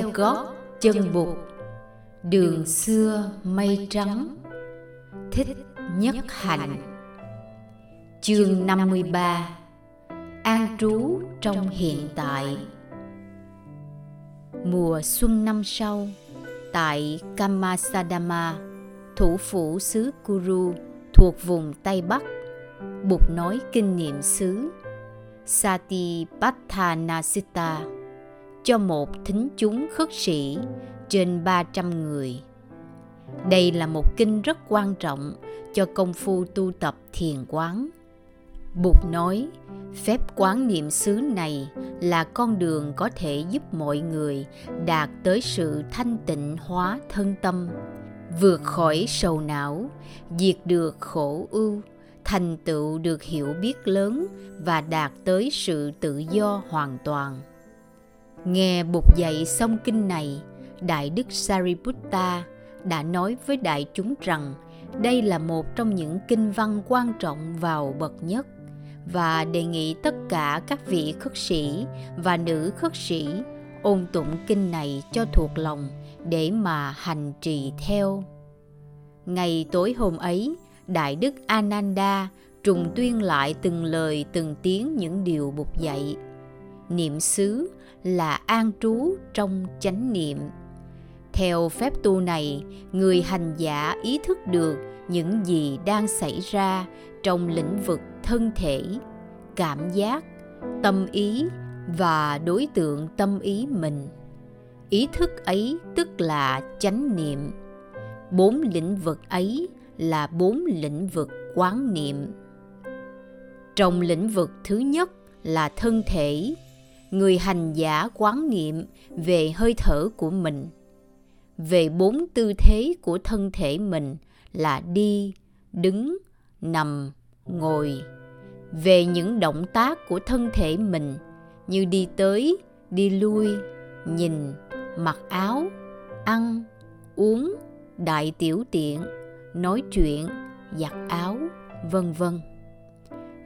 theo gót chân bụt. Đường xưa mây trắng, thích nhất hạnh. Chương 53 an trú trong hiện tại. Mùa xuân năm sau, tại Kamasadama, thủ phủ xứ Kuru thuộc vùng Tây Bắc, Bụt nói kinh niệm xứ Satipatthanacitta cho một thính chúng khất sĩ trên 300 người. Đây là một kinh rất quan trọng cho công phu tu tập thiền quán. Bụt nói, phép quán niệm xứ này là con đường có thể giúp mọi người đạt tới sự thanh tịnh hóa thân tâm, vượt khỏi sầu não, diệt được khổ ưu, thành tựu được hiểu biết lớn và đạt tới sự tự do hoàn toàn. Nghe Bụt dạy xong kinh này, Đại Đức Sariputta đã nói với đại chúng rằng đây là một trong những kinh văn quan trọng vào bậc nhất và đề nghị tất cả các vị khất sĩ và nữ khất sĩ ôn tụng kinh này cho thuộc lòng để mà hành trì theo. Ngày tối hôm ấy, Đại Đức Ananda trùng tuyên lại từng lời từng tiếng những điều Bụt dạy. Niệm xứ là an trú trong chánh niệm. Theo phép tu này, người hành giả ý thức được những gì đang xảy ra trong lĩnh vực thân thể, cảm giác, tâm ý và đối tượng tâm ý mình. Ý thức ấy tức là chánh niệm. Bốn lĩnh vực ấy là bốn lĩnh vực quán niệm trong lĩnh vực thứ nhất là thân thể người hành giả quán niệm về hơi thở của mình. Về bốn tư thế của thân thể mình là đi, đứng, nằm, ngồi. Về những động tác của thân thể mình như đi tới, đi lui, nhìn, mặc áo, ăn, uống, đại tiểu tiện, nói chuyện, giặt áo, vân vân.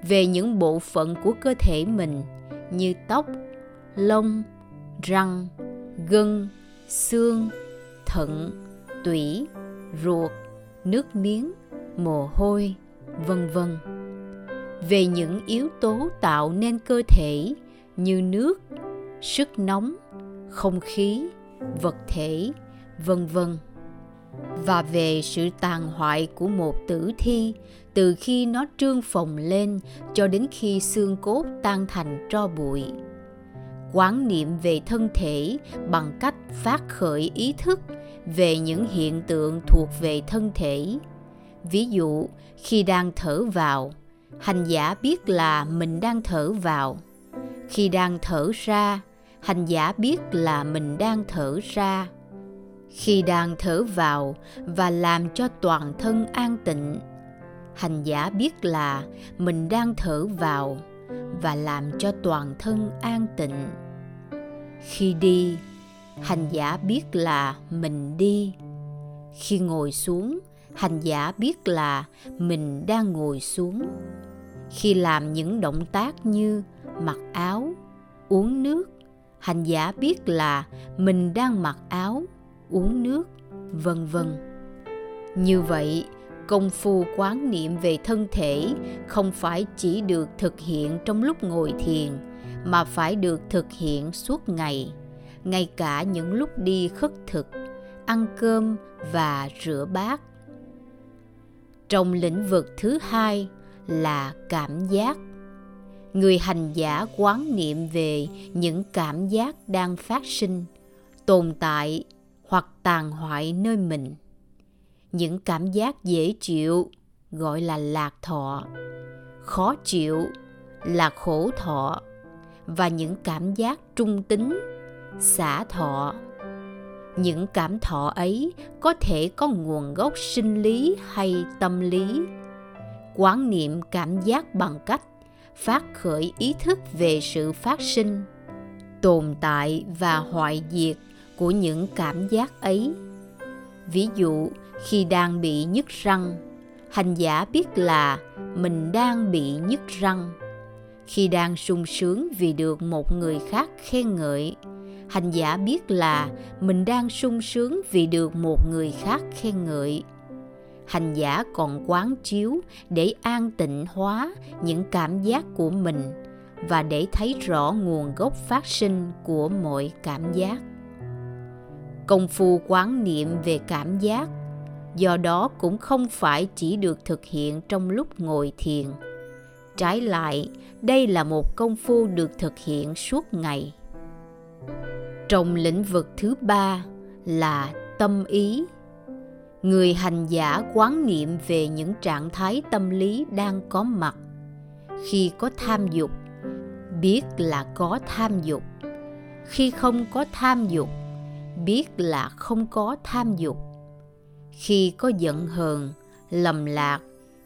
Về những bộ phận của cơ thể mình như tóc lông, răng, gân, xương, thận, tủy, ruột, nước miếng, mồ hôi, vân vân. Về những yếu tố tạo nên cơ thể như nước, sức nóng, không khí, vật thể, vân vân. Và về sự tàn hoại của một tử thi, từ khi nó trương phồng lên cho đến khi xương cốt tan thành tro bụi quán niệm về thân thể bằng cách phát khởi ý thức về những hiện tượng thuộc về thân thể. Ví dụ, khi đang thở vào, hành giả biết là mình đang thở vào. Khi đang thở ra, hành giả biết là mình đang thở ra. Khi đang thở vào và làm cho toàn thân an tịnh, hành giả biết là mình đang thở vào và làm cho toàn thân an tịnh khi đi, hành giả biết là mình đi. Khi ngồi xuống, hành giả biết là mình đang ngồi xuống. Khi làm những động tác như mặc áo, uống nước, hành giả biết là mình đang mặc áo, uống nước, vân vân. Như vậy, công phu quán niệm về thân thể không phải chỉ được thực hiện trong lúc ngồi thiền mà phải được thực hiện suốt ngày, ngay cả những lúc đi khất thực, ăn cơm và rửa bát. Trong lĩnh vực thứ hai là cảm giác. Người hành giả quán niệm về những cảm giác đang phát sinh, tồn tại hoặc tàn hoại nơi mình. Những cảm giác dễ chịu, gọi là lạc thọ. Khó chịu là khổ thọ và những cảm giác trung tính, xả thọ. Những cảm thọ ấy có thể có nguồn gốc sinh lý hay tâm lý. Quán niệm cảm giác bằng cách phát khởi ý thức về sự phát sinh, tồn tại và hoại diệt của những cảm giác ấy. Ví dụ, khi đang bị nhức răng, hành giả biết là mình đang bị nhức răng khi đang sung sướng vì được một người khác khen ngợi. Hành giả biết là mình đang sung sướng vì được một người khác khen ngợi. Hành giả còn quán chiếu để an tịnh hóa những cảm giác của mình và để thấy rõ nguồn gốc phát sinh của mọi cảm giác. Công phu quán niệm về cảm giác, do đó cũng không phải chỉ được thực hiện trong lúc ngồi thiền trái lại, đây là một công phu được thực hiện suốt ngày. Trong lĩnh vực thứ ba là tâm ý. Người hành giả quán niệm về những trạng thái tâm lý đang có mặt. Khi có tham dục, biết là có tham dục. Khi không có tham dục, biết là không có tham dục. Khi có giận hờn, lầm lạc,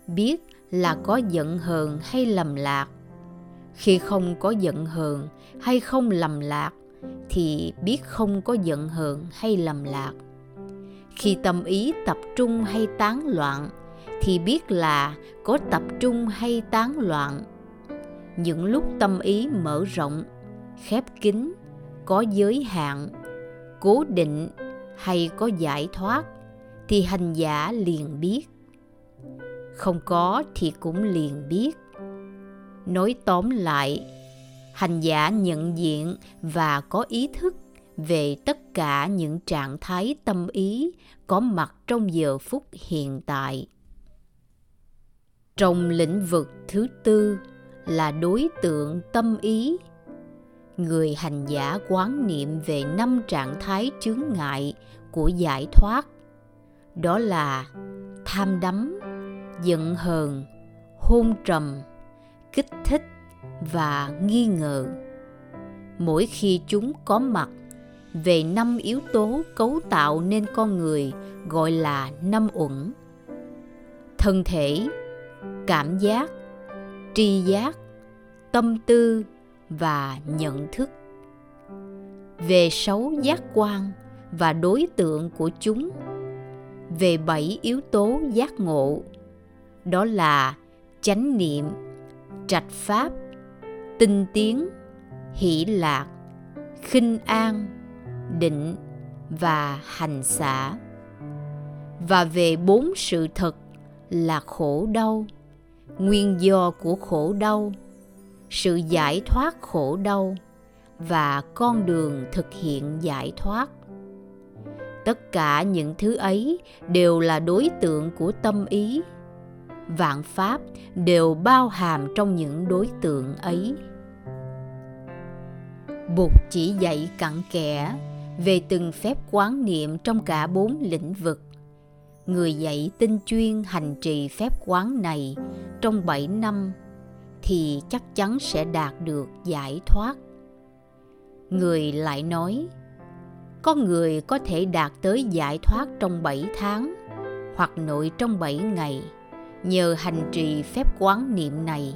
biết là có giận hờn hay lầm lạc. Khi không có giận hờn hay không lầm lạc, thì biết không có giận hờn hay lầm lạc. Khi tâm ý tập trung hay tán loạn, thì biết là có tập trung hay tán loạn. Những lúc tâm ý mở rộng, khép kín, có giới hạn, cố định hay có giải thoát, thì hành giả liền biết không có thì cũng liền biết. Nói tóm lại, hành giả nhận diện và có ý thức về tất cả những trạng thái tâm ý có mặt trong giờ phút hiện tại. Trong lĩnh vực thứ tư là đối tượng tâm ý. Người hành giả quán niệm về năm trạng thái chướng ngại của giải thoát, đó là tham đắm giận hờn, hôn trầm, kích thích và nghi ngờ. Mỗi khi chúng có mặt về năm yếu tố cấu tạo nên con người gọi là năm uẩn. Thân thể, cảm giác, tri giác, tâm tư và nhận thức. Về sáu giác quan và đối tượng của chúng, về bảy yếu tố giác ngộ đó là chánh niệm, trạch pháp, tinh tiến, hỷ lạc, khinh an, định và hành xả. Và về bốn sự thật là khổ đau, nguyên do của khổ đau, sự giải thoát khổ đau và con đường thực hiện giải thoát. Tất cả những thứ ấy đều là đối tượng của tâm ý vạn pháp đều bao hàm trong những đối tượng ấy. Bụt chỉ dạy cặn kẽ về từng phép quán niệm trong cả bốn lĩnh vực. Người dạy tinh chuyên hành trì phép quán này trong bảy năm thì chắc chắn sẽ đạt được giải thoát. Người lại nói, có người có thể đạt tới giải thoát trong 7 tháng hoặc nội trong 7 ngày nhờ hành trì phép quán niệm này.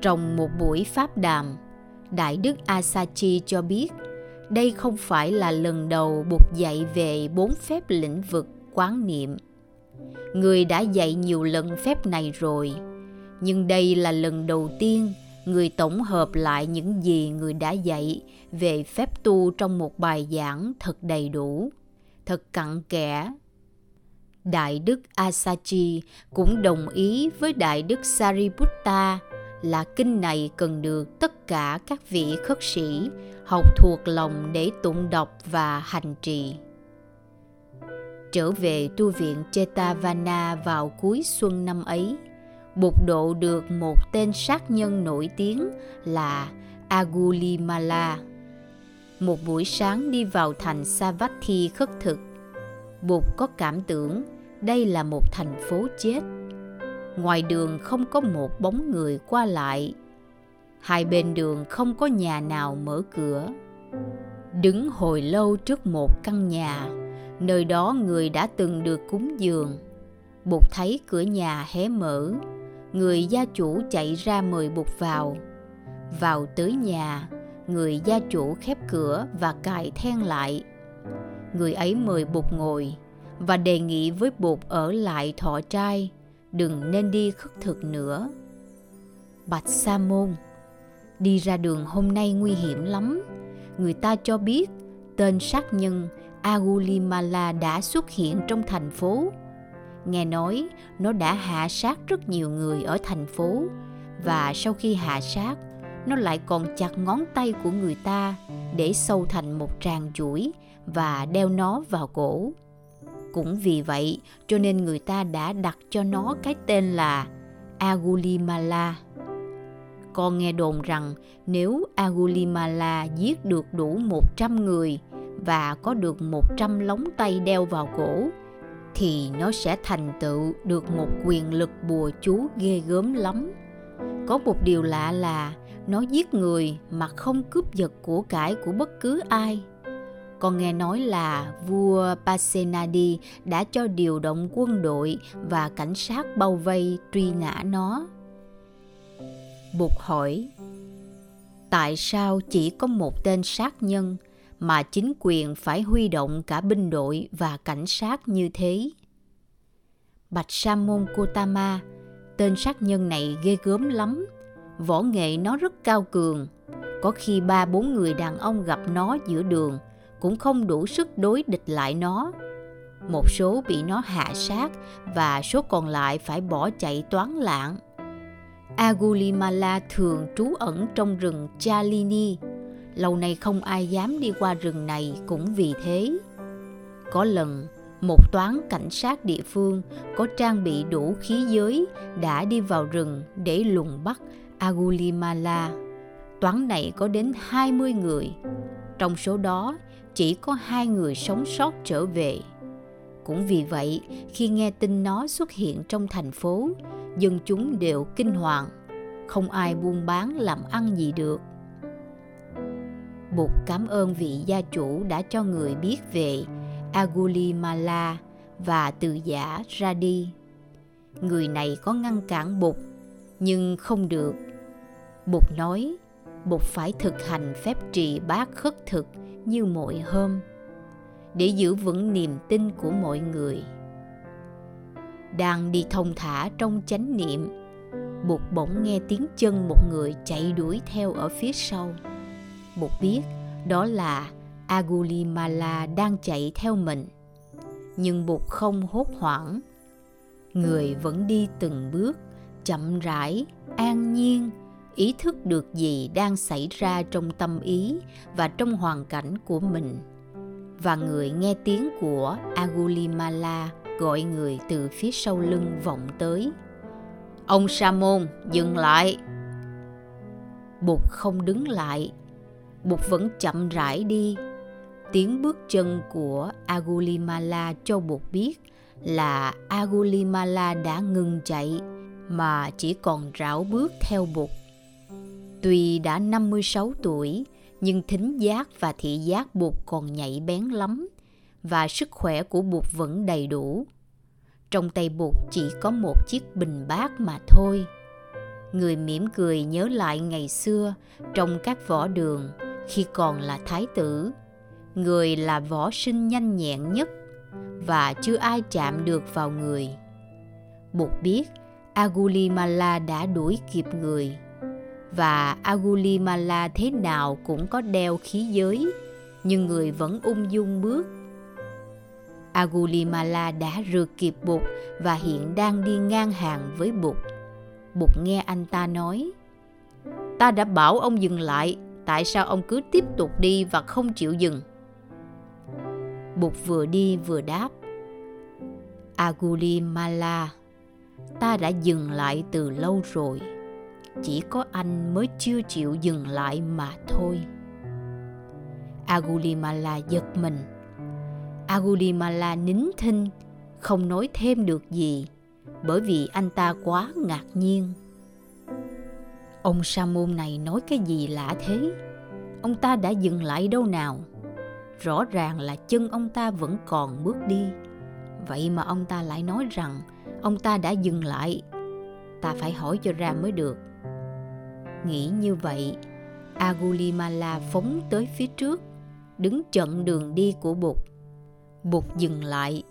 Trong một buổi pháp đàm, Đại đức Asachi cho biết đây không phải là lần đầu buộc dạy về bốn phép lĩnh vực quán niệm. Người đã dạy nhiều lần phép này rồi, nhưng đây là lần đầu tiên người tổng hợp lại những gì người đã dạy về phép tu trong một bài giảng thật đầy đủ, thật cặn kẽ. Đại đức Asachi cũng đồng ý với Đại đức Sariputta là kinh này cần được tất cả các vị khất sĩ học thuộc lòng để tụng đọc và hành trì. Trở về tu viện Chetavana vào cuối xuân năm ấy, Bục độ được một tên sát nhân nổi tiếng là Agulimala. Một buổi sáng đi vào thành Savatthi khất thực, Bụt có cảm tưởng đây là một thành phố chết. Ngoài đường không có một bóng người qua lại. Hai bên đường không có nhà nào mở cửa. Đứng hồi lâu trước một căn nhà, nơi đó người đã từng được cúng dường. Bụt thấy cửa nhà hé mở, người gia chủ chạy ra mời bụt vào. Vào tới nhà, người gia chủ khép cửa và cài then lại người ấy mời bụt ngồi và đề nghị với bụt ở lại thọ trai đừng nên đi khất thực nữa bạch sa môn đi ra đường hôm nay nguy hiểm lắm người ta cho biết tên sát nhân Agulimala đã xuất hiện trong thành phố. Nghe nói nó đã hạ sát rất nhiều người ở thành phố và sau khi hạ sát, nó lại còn chặt ngón tay của người ta để sâu thành một tràng chuỗi và đeo nó vào cổ. Cũng vì vậy, cho nên người ta đã đặt cho nó cái tên là Agulimala. Con nghe đồn rằng nếu Agulimala giết được đủ 100 người và có được 100 lóng tay đeo vào cổ, thì nó sẽ thành tựu được một quyền lực bùa chú ghê gớm lắm. Có một điều lạ là nó giết người mà không cướp giật của cải của bất cứ ai. Con nghe nói là vua Pasenadi đã cho điều động quân đội và cảnh sát bao vây truy nã nó. Bụt hỏi, tại sao chỉ có một tên sát nhân mà chính quyền phải huy động cả binh đội và cảnh sát như thế? Bạch Sa môn Kotama, tên sát nhân này ghê gớm lắm. Võ nghệ nó rất cao cường. Có khi ba bốn người đàn ông gặp nó giữa đường cũng không đủ sức đối địch lại nó. Một số bị nó hạ sát và số còn lại phải bỏ chạy toán lạng. Agulimala thường trú ẩn trong rừng Chalini. Lâu nay không ai dám đi qua rừng này cũng vì thế. Có lần, một toán cảnh sát địa phương có trang bị đủ khí giới đã đi vào rừng để lùng bắt Agulimala. Toán này có đến 20 người. Trong số đó, chỉ có hai người sống sót trở về. Cũng vì vậy, khi nghe tin nó xuất hiện trong thành phố, dân chúng đều kinh hoàng, không ai buôn bán làm ăn gì được. Bụt cảm ơn vị gia chủ đã cho người biết về Agulimala và từ giả ra đi. Người này có ngăn cản Bụt, nhưng không được. Bụt nói, Bụt phải thực hành phép trì bát khất thực như mọi hôm để giữ vững niềm tin của mọi người. Đang đi thông thả trong chánh niệm bụt bỗng nghe tiếng chân một người chạy đuổi theo ở phía sau. Bụt biết đó là agulimala đang chạy theo mình nhưng bụt không hốt hoảng. Người vẫn đi từng bước chậm rãi an nhiên ý thức được gì đang xảy ra trong tâm ý và trong hoàn cảnh của mình và người nghe tiếng của Agulimala gọi người từ phía sau lưng vọng tới. Ông Sa môn, dừng lại. Bụt không đứng lại, Bụt vẫn chậm rãi đi. Tiếng bước chân của Agulimala cho Bụt biết là Agulimala đã ngừng chạy mà chỉ còn rảo bước theo Bụt. Tuy đã 56 tuổi, nhưng thính giác và thị giác bụt còn nhạy bén lắm và sức khỏe của bụt vẫn đầy đủ. Trong tay bụt chỉ có một chiếc bình bát mà thôi. Người mỉm cười nhớ lại ngày xưa trong các võ đường khi còn là thái tử. Người là võ sinh nhanh nhẹn nhất và chưa ai chạm được vào người. Bụt biết Agulimala đã đuổi kịp người và Agulimala thế nào cũng có đeo khí giới, nhưng người vẫn ung dung bước. Agulimala đã rượt kịp Bụt và hiện đang đi ngang hàng với Bụt. Bụt nghe anh ta nói, Ta đã bảo ông dừng lại, tại sao ông cứ tiếp tục đi và không chịu dừng? Bụt vừa đi vừa đáp, Agulimala, ta đã dừng lại từ lâu rồi chỉ có anh mới chưa chịu dừng lại mà thôi. Agulimala giật mình. Agulimala nín thinh, không nói thêm được gì, bởi vì anh ta quá ngạc nhiên. Ông sa môn này nói cái gì lạ thế? Ông ta đã dừng lại đâu nào? Rõ ràng là chân ông ta vẫn còn bước đi. Vậy mà ông ta lại nói rằng ông ta đã dừng lại. Ta phải hỏi cho ra mới được. Nghĩ như vậy, Agulimala phóng tới phía trước, đứng chặn đường đi của Bụt. Bụt dừng lại,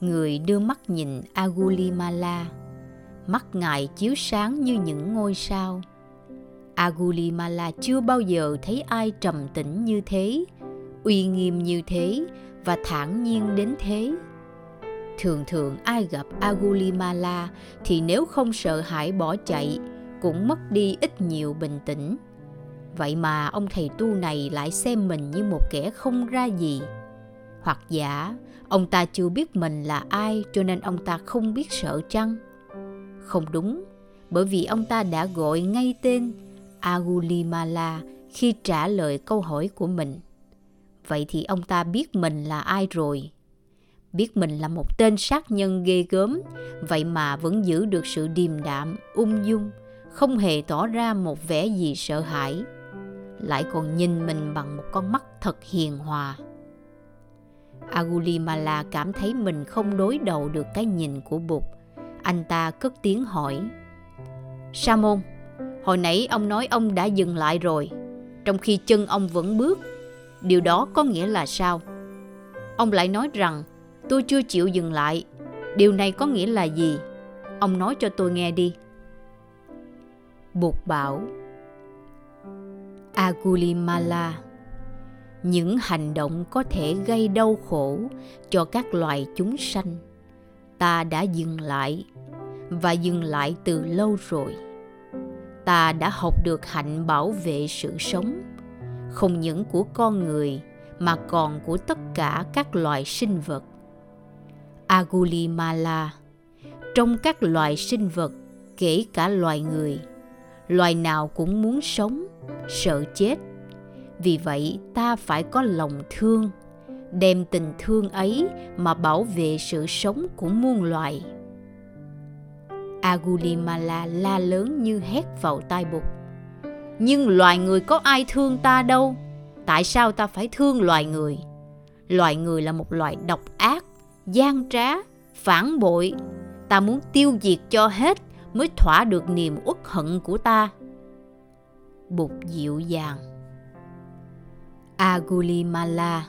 người đưa mắt nhìn Agulimala. Mắt ngài chiếu sáng như những ngôi sao. Agulimala chưa bao giờ thấy ai trầm tĩnh như thế, uy nghiêm như thế và thản nhiên đến thế. Thường thường ai gặp Agulimala thì nếu không sợ hãi bỏ chạy, cũng mất đi ít nhiều bình tĩnh. Vậy mà ông thầy tu này lại xem mình như một kẻ không ra gì. Hoặc giả, ông ta chưa biết mình là ai cho nên ông ta không biết sợ chăng? Không đúng, bởi vì ông ta đã gọi ngay tên Agulimala khi trả lời câu hỏi của mình. Vậy thì ông ta biết mình là ai rồi. Biết mình là một tên sát nhân ghê gớm, vậy mà vẫn giữ được sự điềm đạm, ung dung, không hề tỏ ra một vẻ gì sợ hãi. Lại còn nhìn mình bằng một con mắt thật hiền hòa. Agulimala cảm thấy mình không đối đầu được cái nhìn của Bụt. Anh ta cất tiếng hỏi. Sa môn, hồi nãy ông nói ông đã dừng lại rồi, trong khi chân ông vẫn bước. Điều đó có nghĩa là sao? Ông lại nói rằng tôi chưa chịu dừng lại. Điều này có nghĩa là gì? Ông nói cho tôi nghe đi. Bụt bảo. Agulimala, những hành động có thể gây đau khổ cho các loài chúng sanh, ta đã dừng lại và dừng lại từ lâu rồi. Ta đã học được hạnh bảo vệ sự sống, không những của con người mà còn của tất cả các loài sinh vật. Agulimala, trong các loài sinh vật, kể cả loài người loài nào cũng muốn sống, sợ chết. Vì vậy, ta phải có lòng thương, đem tình thương ấy mà bảo vệ sự sống của muôn loài. Agulimala la lớn như hét vào tai bụt. Nhưng loài người có ai thương ta đâu? Tại sao ta phải thương loài người? Loài người là một loài độc ác, gian trá, phản bội. Ta muốn tiêu diệt cho hết mới thỏa được niềm uất hận của ta. Bụt dịu dàng. Agulimala,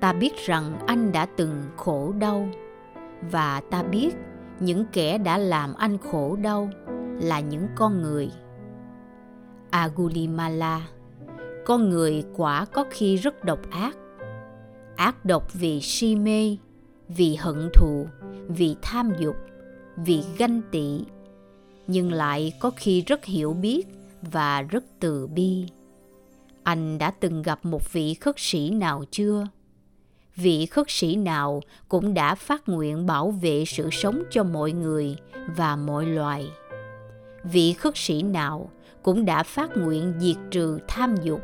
Ta biết rằng anh đã từng khổ đau, Và ta biết những kẻ đã làm anh khổ đau là những con người. Agulimala, Con người quả có khi rất độc ác. Ác độc vì si mê, Vì hận thù, Vì tham dục, Vì ganh tị. Nhưng lại có khi rất hiểu biết Và rất từ bi. Anh đã từng gặp một vị khất sĩ nào chưa? Vị khất sĩ nào cũng đã phát nguyện bảo vệ sự sống cho mọi người và mọi loài. Vị khất sĩ nào cũng đã phát nguyện diệt trừ tham dục,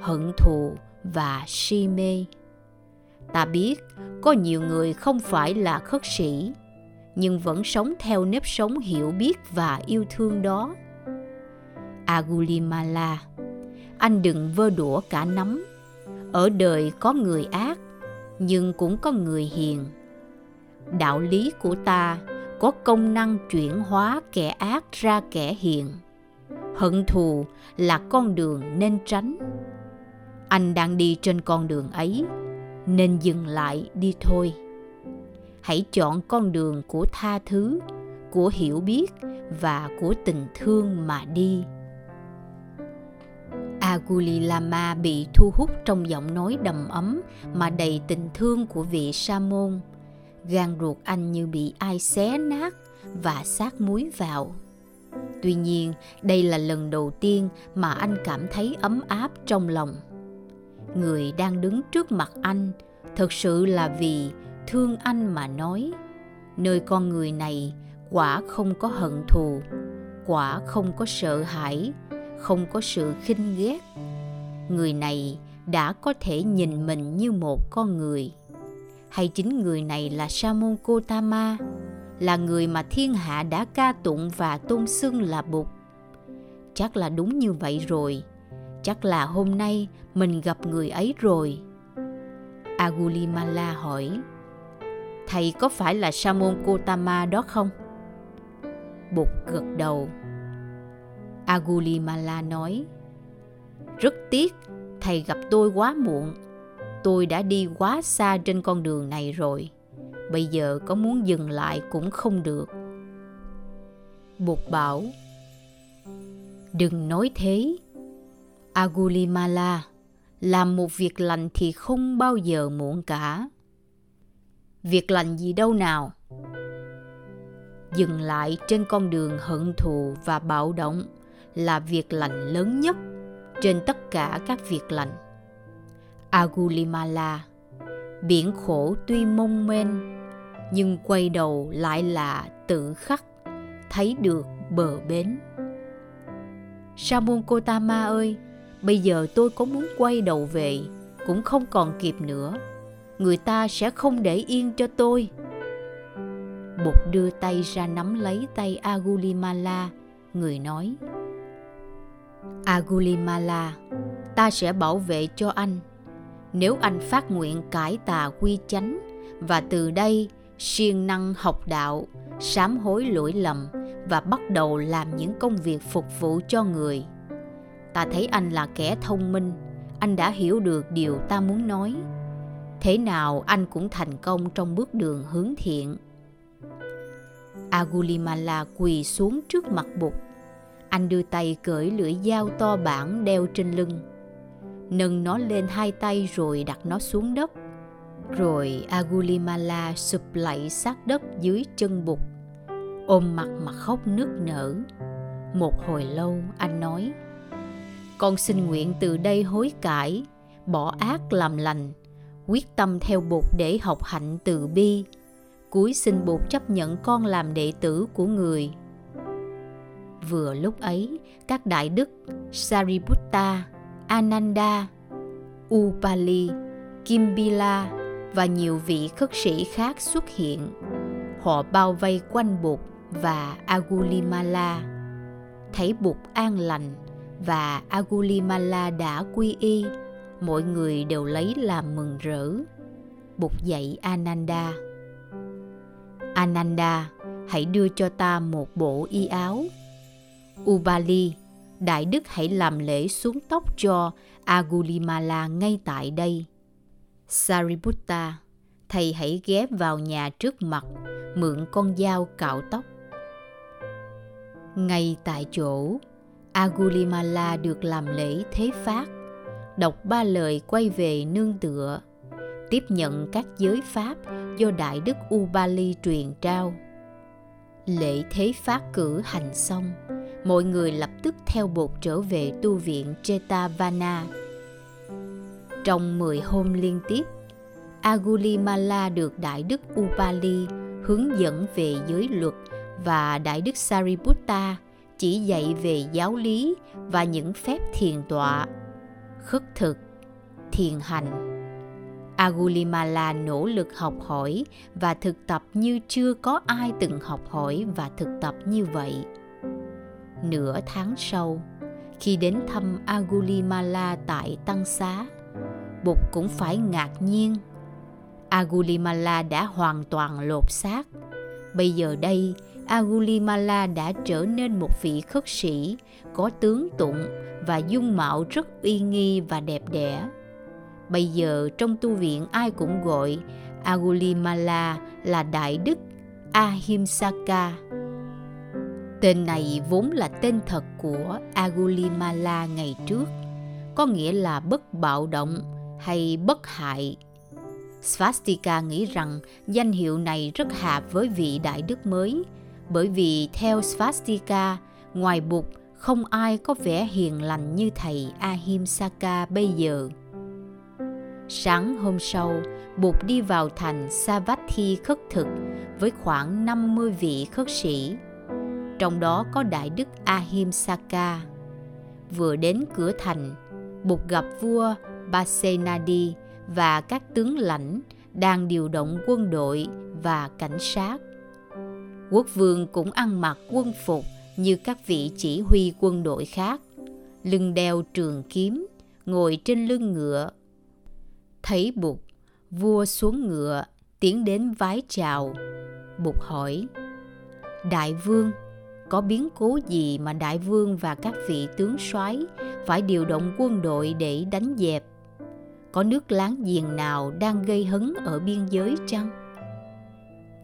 hận thù và si mê. Ta biết có nhiều người không phải là khất sĩ nhưng vẫn sống theo nếp sống hiểu biết và yêu thương đó. Agulimala, anh đừng vơ đũa cả nắm. Ở đời có người ác, nhưng cũng có người hiền. Đạo lý của ta có công năng chuyển hóa kẻ ác ra kẻ hiền. Hận thù là con đường nên tránh. Anh đang đi trên con đường ấy, nên dừng lại đi thôi hãy chọn con đường của tha thứ của hiểu biết và của tình thương mà đi Aguli Lama bị thu hút trong giọng nói đầm ấm mà đầy tình thương của vị sa môn. Gan ruột anh như bị ai xé nát và sát muối vào. Tuy nhiên, đây là lần đầu tiên mà anh cảm thấy ấm áp trong lòng. Người đang đứng trước mặt anh thật sự là vì thương anh mà nói. Nơi con người này quả không có hận thù, quả không có sợ hãi, không có sự khinh ghét. Người này đã có thể nhìn mình như một con người. Hay chính người này là sa môn Gotama là người mà thiên hạ đã ca tụng và tôn xưng là bụt. Chắc là đúng như vậy rồi. Chắc là hôm nay mình gặp người ấy rồi. Agulimala hỏi thầy có phải là sa môn Gotama đó không bụt gật đầu Agulimala nói Rất tiếc, thầy gặp tôi quá muộn. Tôi đã đi quá xa trên con đường này rồi. Bây giờ có muốn dừng lại cũng không được. Bụt bảo Đừng nói thế. Agulimala, làm một việc lành thì không bao giờ muộn cả. Việc lành gì đâu nào? Dừng lại trên con đường hận thù và bạo động là việc lành lớn nhất trên tất cả các việc lành. Agulimala, biển khổ tuy mông mênh nhưng quay đầu lại là tự khắc thấy được bờ bến. Samon Kotama ơi, bây giờ tôi có muốn quay đầu về cũng không còn kịp nữa. Người ta sẽ không để yên cho tôi. Bụt đưa tay ra nắm lấy tay Agulimala, người nói Agulimala, ta sẽ bảo vệ cho anh. Nếu anh phát nguyện cải tà quy chánh và từ đây siêng năng học đạo, sám hối lỗi lầm và bắt đầu làm những công việc phục vụ cho người. Ta thấy anh là kẻ thông minh, anh đã hiểu được điều ta muốn nói. Thế nào anh cũng thành công trong bước đường hướng thiện. Agulimala quỳ xuống trước mặt Bụt. Anh đưa tay cởi lưỡi dao to bản đeo trên lưng. Nâng nó lên hai tay rồi đặt nó xuống đất. Rồi Agulimala sụp lạy sát đất dưới chân Bụt, ôm mặt mà khóc nức nở. Một hồi lâu anh nói, Con xin nguyện từ đây hối cải, bỏ ác làm lành, quyết tâm theo Bụt để học hạnh từ bi, cuối xin Bụt chấp nhận con làm đệ tử của người. Vừa lúc ấy, các đại đức Sariputta, Ananda, Upali, Kimbila và nhiều vị khất sĩ khác xuất hiện. Họ bao vây quanh Bụt và Agulimala. Thấy Bụt an lành và Agulimala đã quy y, mọi người đều lấy làm mừng rỡ. Bụt dạy Ananda. Ananda, hãy đưa cho ta một bộ y áo. Ubali, Đại Đức hãy làm lễ xuống tóc cho Agulimala ngay tại đây. Sariputta, thầy hãy ghé vào nhà trước mặt, mượn con dao cạo tóc. Ngay tại chỗ, Agulimala được làm lễ thế phát, đọc ba lời quay về nương tựa, tiếp nhận các giới pháp do Đại Đức Ubali truyền trao. Lễ thế phát cử hành xong, mọi người lập tức theo bột trở về tu viện Jetavana trong 10 hôm liên tiếp, Agulimala được Đại Đức Upali hướng dẫn về giới luật và Đại Đức Sariputta chỉ dạy về giáo lý và những phép thiền tọa, khất thực, thiền hành. Agulimala nỗ lực học hỏi và thực tập như chưa có ai từng học hỏi và thực tập như vậy. Nửa tháng sau, khi đến thăm Agulimala tại Tăng Xá, Bụt cũng phải ngạc nhiên. Agulimala đã hoàn toàn lột xác. Bây giờ đây, Agulimala đã trở nên một vị khất sĩ có tướng tụng và dung mạo rất uy nghi và đẹp đẽ. Bây giờ trong tu viện ai cũng gọi Agulimala là Đại Đức Ahimsaka. Tên này vốn là tên thật của Agulimala ngày trước, có nghĩa là bất bạo động, hay bất hại. Svastika nghĩ rằng danh hiệu này rất hợp với vị đại đức mới, bởi vì theo Svastika, ngoài Bụt không ai có vẻ hiền lành như thầy Ahimsaka bây giờ. Sáng hôm sau, Bụt đi vào thành Savatthi khất thực với khoảng 50 vị khất sĩ. Trong đó có Đại Đức Ahimsaka. Vừa đến cửa thành, Bụt gặp vua Basenadi và các tướng lãnh đang điều động quân đội và cảnh sát. Quốc vương cũng ăn mặc quân phục như các vị chỉ huy quân đội khác, lưng đeo trường kiếm, ngồi trên lưng ngựa. Thấy Bụt, vua xuống ngựa, tiến đến vái chào. Bụt hỏi, Đại vương, có biến cố gì mà đại vương và các vị tướng soái phải điều động quân đội để đánh dẹp có nước láng giềng nào đang gây hấn ở biên giới chăng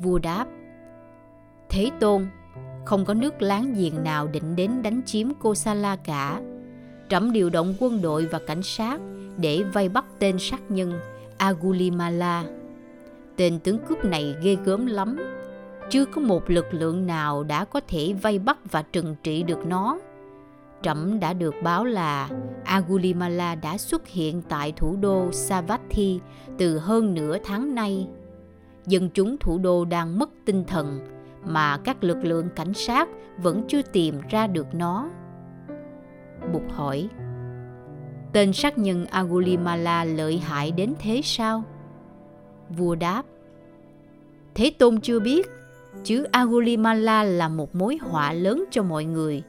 vua đáp thế tôn, không có nước láng giềng nào định đến đánh chiếm Kosala cả. Trẫm điều động quân đội và cảnh sát để vây bắt tên sát nhân Agulimala. Tên tướng cướp này ghê gớm lắm. Chưa có một lực lượng nào đã có thể vây bắt và trừng trị được nó. Trẫm đã được báo là Agulimala đã xuất hiện tại thủ đô Savatthi từ hơn nửa tháng nay. Dân chúng thủ đô đang mất tinh thần mà các lực lượng cảnh sát vẫn chưa tìm ra được nó. Bụt hỏi, tên sát nhân Agulimala lợi hại đến thế sao? Vua đáp, Thế Tôn chưa biết, chứ Agulimala là một mối họa lớn cho mọi người.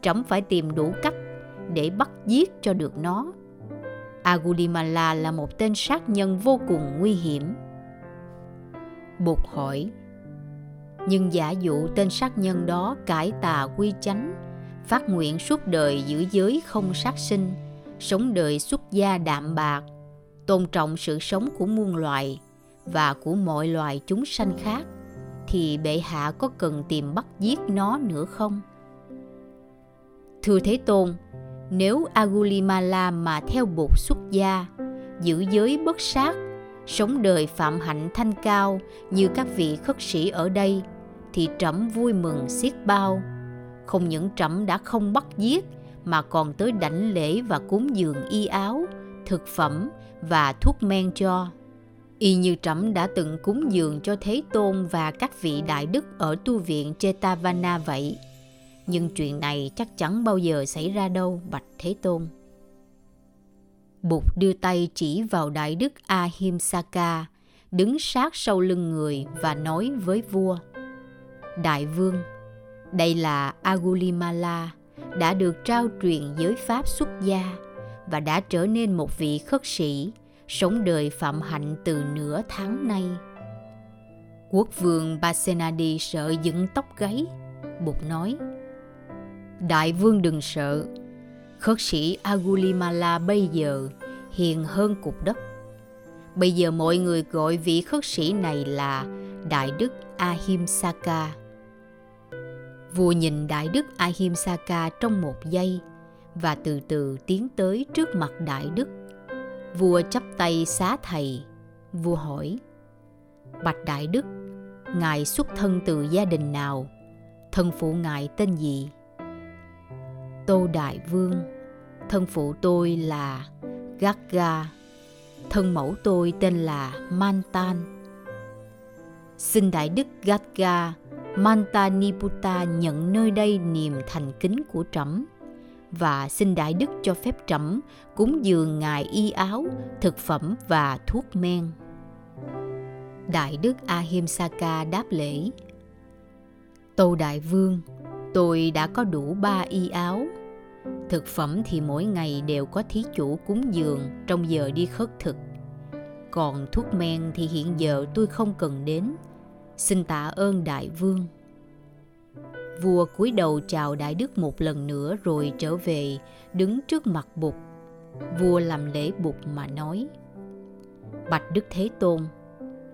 Trẫm phải tìm đủ cách để bắt giết cho được nó. Agulimala là một tên sát nhân vô cùng nguy hiểm. Bột hỏi, nhưng giả dụ tên sát nhân đó cải tà quy chánh, phát nguyện suốt đời giữ giới không sát sinh, sống đời xuất gia đạm bạc, tôn trọng sự sống của muôn loài và của mọi loài chúng sanh khác, thì bệ hạ có cần tìm bắt giết nó nữa không? Thưa thế tôn, nếu agulimala mà theo bột xuất gia, giữ giới bất sát sống đời phạm hạnh thanh cao như các vị khất sĩ ở đây, thì trẫm vui mừng xiết bao. Không những trẫm đã không bắt giết, mà còn tới đảnh lễ và cúng dường y áo, thực phẩm và thuốc men cho. Y như trẫm đã từng cúng dường cho thế tôn và các vị đại đức ở tu viện chetavana vậy. Nhưng chuyện này chắc chắn bao giờ xảy ra đâu, bạch thế tôn. Bụt đưa tay chỉ vào đại đức Ahimsaka, đứng sát sau lưng người và nói với vua. Đại vương, đây là Agulimala, đã được trao truyền giới pháp xuất gia và đã trở nên một vị khất sĩ, sống đời phạm hạnh từ nửa tháng nay. Quốc vương Basenadi sợ dựng tóc gáy. Bụt nói, Đại vương đừng sợ, khất sĩ Agulimala bây giờ hiền hơn cục đất. Bây giờ mọi người gọi vị khất sĩ này là Đại Đức Ahimsaka. Vua nhìn Đại Đức Ahimsaka trong một giây và từ từ tiến tới trước mặt Đại Đức. Vua chắp tay xá thầy. Vua hỏi, Bạch Đại Đức, Ngài xuất thân từ gia đình nào? Thân phụ Ngài tên gì? Tô Đại Vương, thân phụ tôi là Gagga. Thân mẫu tôi tên là Mantan. Xin Đại Đức Gagga, Mantaniputta nhận nơi đây niềm thành kính của trẫm và xin Đại Đức cho phép trẫm cúng dường Ngài y áo, thực phẩm và thuốc men. Đại Đức Ahimsaka đáp lễ. Tô Đại Vương, tôi đã có đủ ba y áo Thực phẩm thì mỗi ngày đều có thí chủ cúng dường trong giờ đi khất thực. Còn thuốc men thì hiện giờ tôi không cần đến. Xin tạ ơn đại vương. Vua cúi đầu chào đại đức một lần nữa rồi trở về, đứng trước mặt Bụt. Vua làm lễ Bụt mà nói: Bạch Đức Thế Tôn,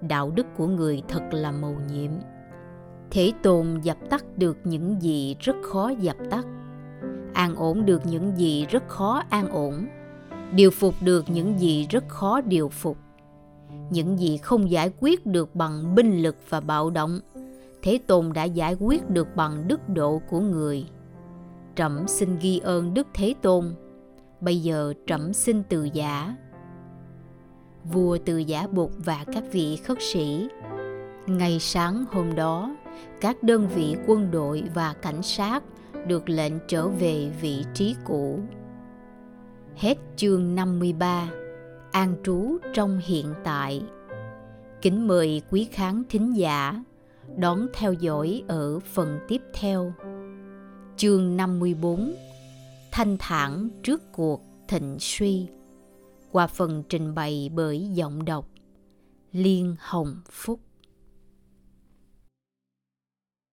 đạo đức của người thật là mầu nhiệm. Thế Tôn dập tắt được những gì rất khó dập tắt an ổn được những gì rất khó an ổn, điều phục được những gì rất khó điều phục. Những gì không giải quyết được bằng binh lực và bạo động, thế tôn đã giải quyết được bằng đức độ của người. Trẫm xin ghi ơn đức thế tôn, bây giờ trẫm xin từ giả. Vua từ giả bục và các vị khất sĩ, ngày sáng hôm đó, các đơn vị quân đội và cảnh sát được lệnh trở về vị trí cũ. Hết chương 53 An trú trong hiện tại Kính mời quý khán thính giả đón theo dõi ở phần tiếp theo. Chương 54 Thanh thản trước cuộc thịnh suy qua phần trình bày bởi giọng đọc, Liên Hồng Phúc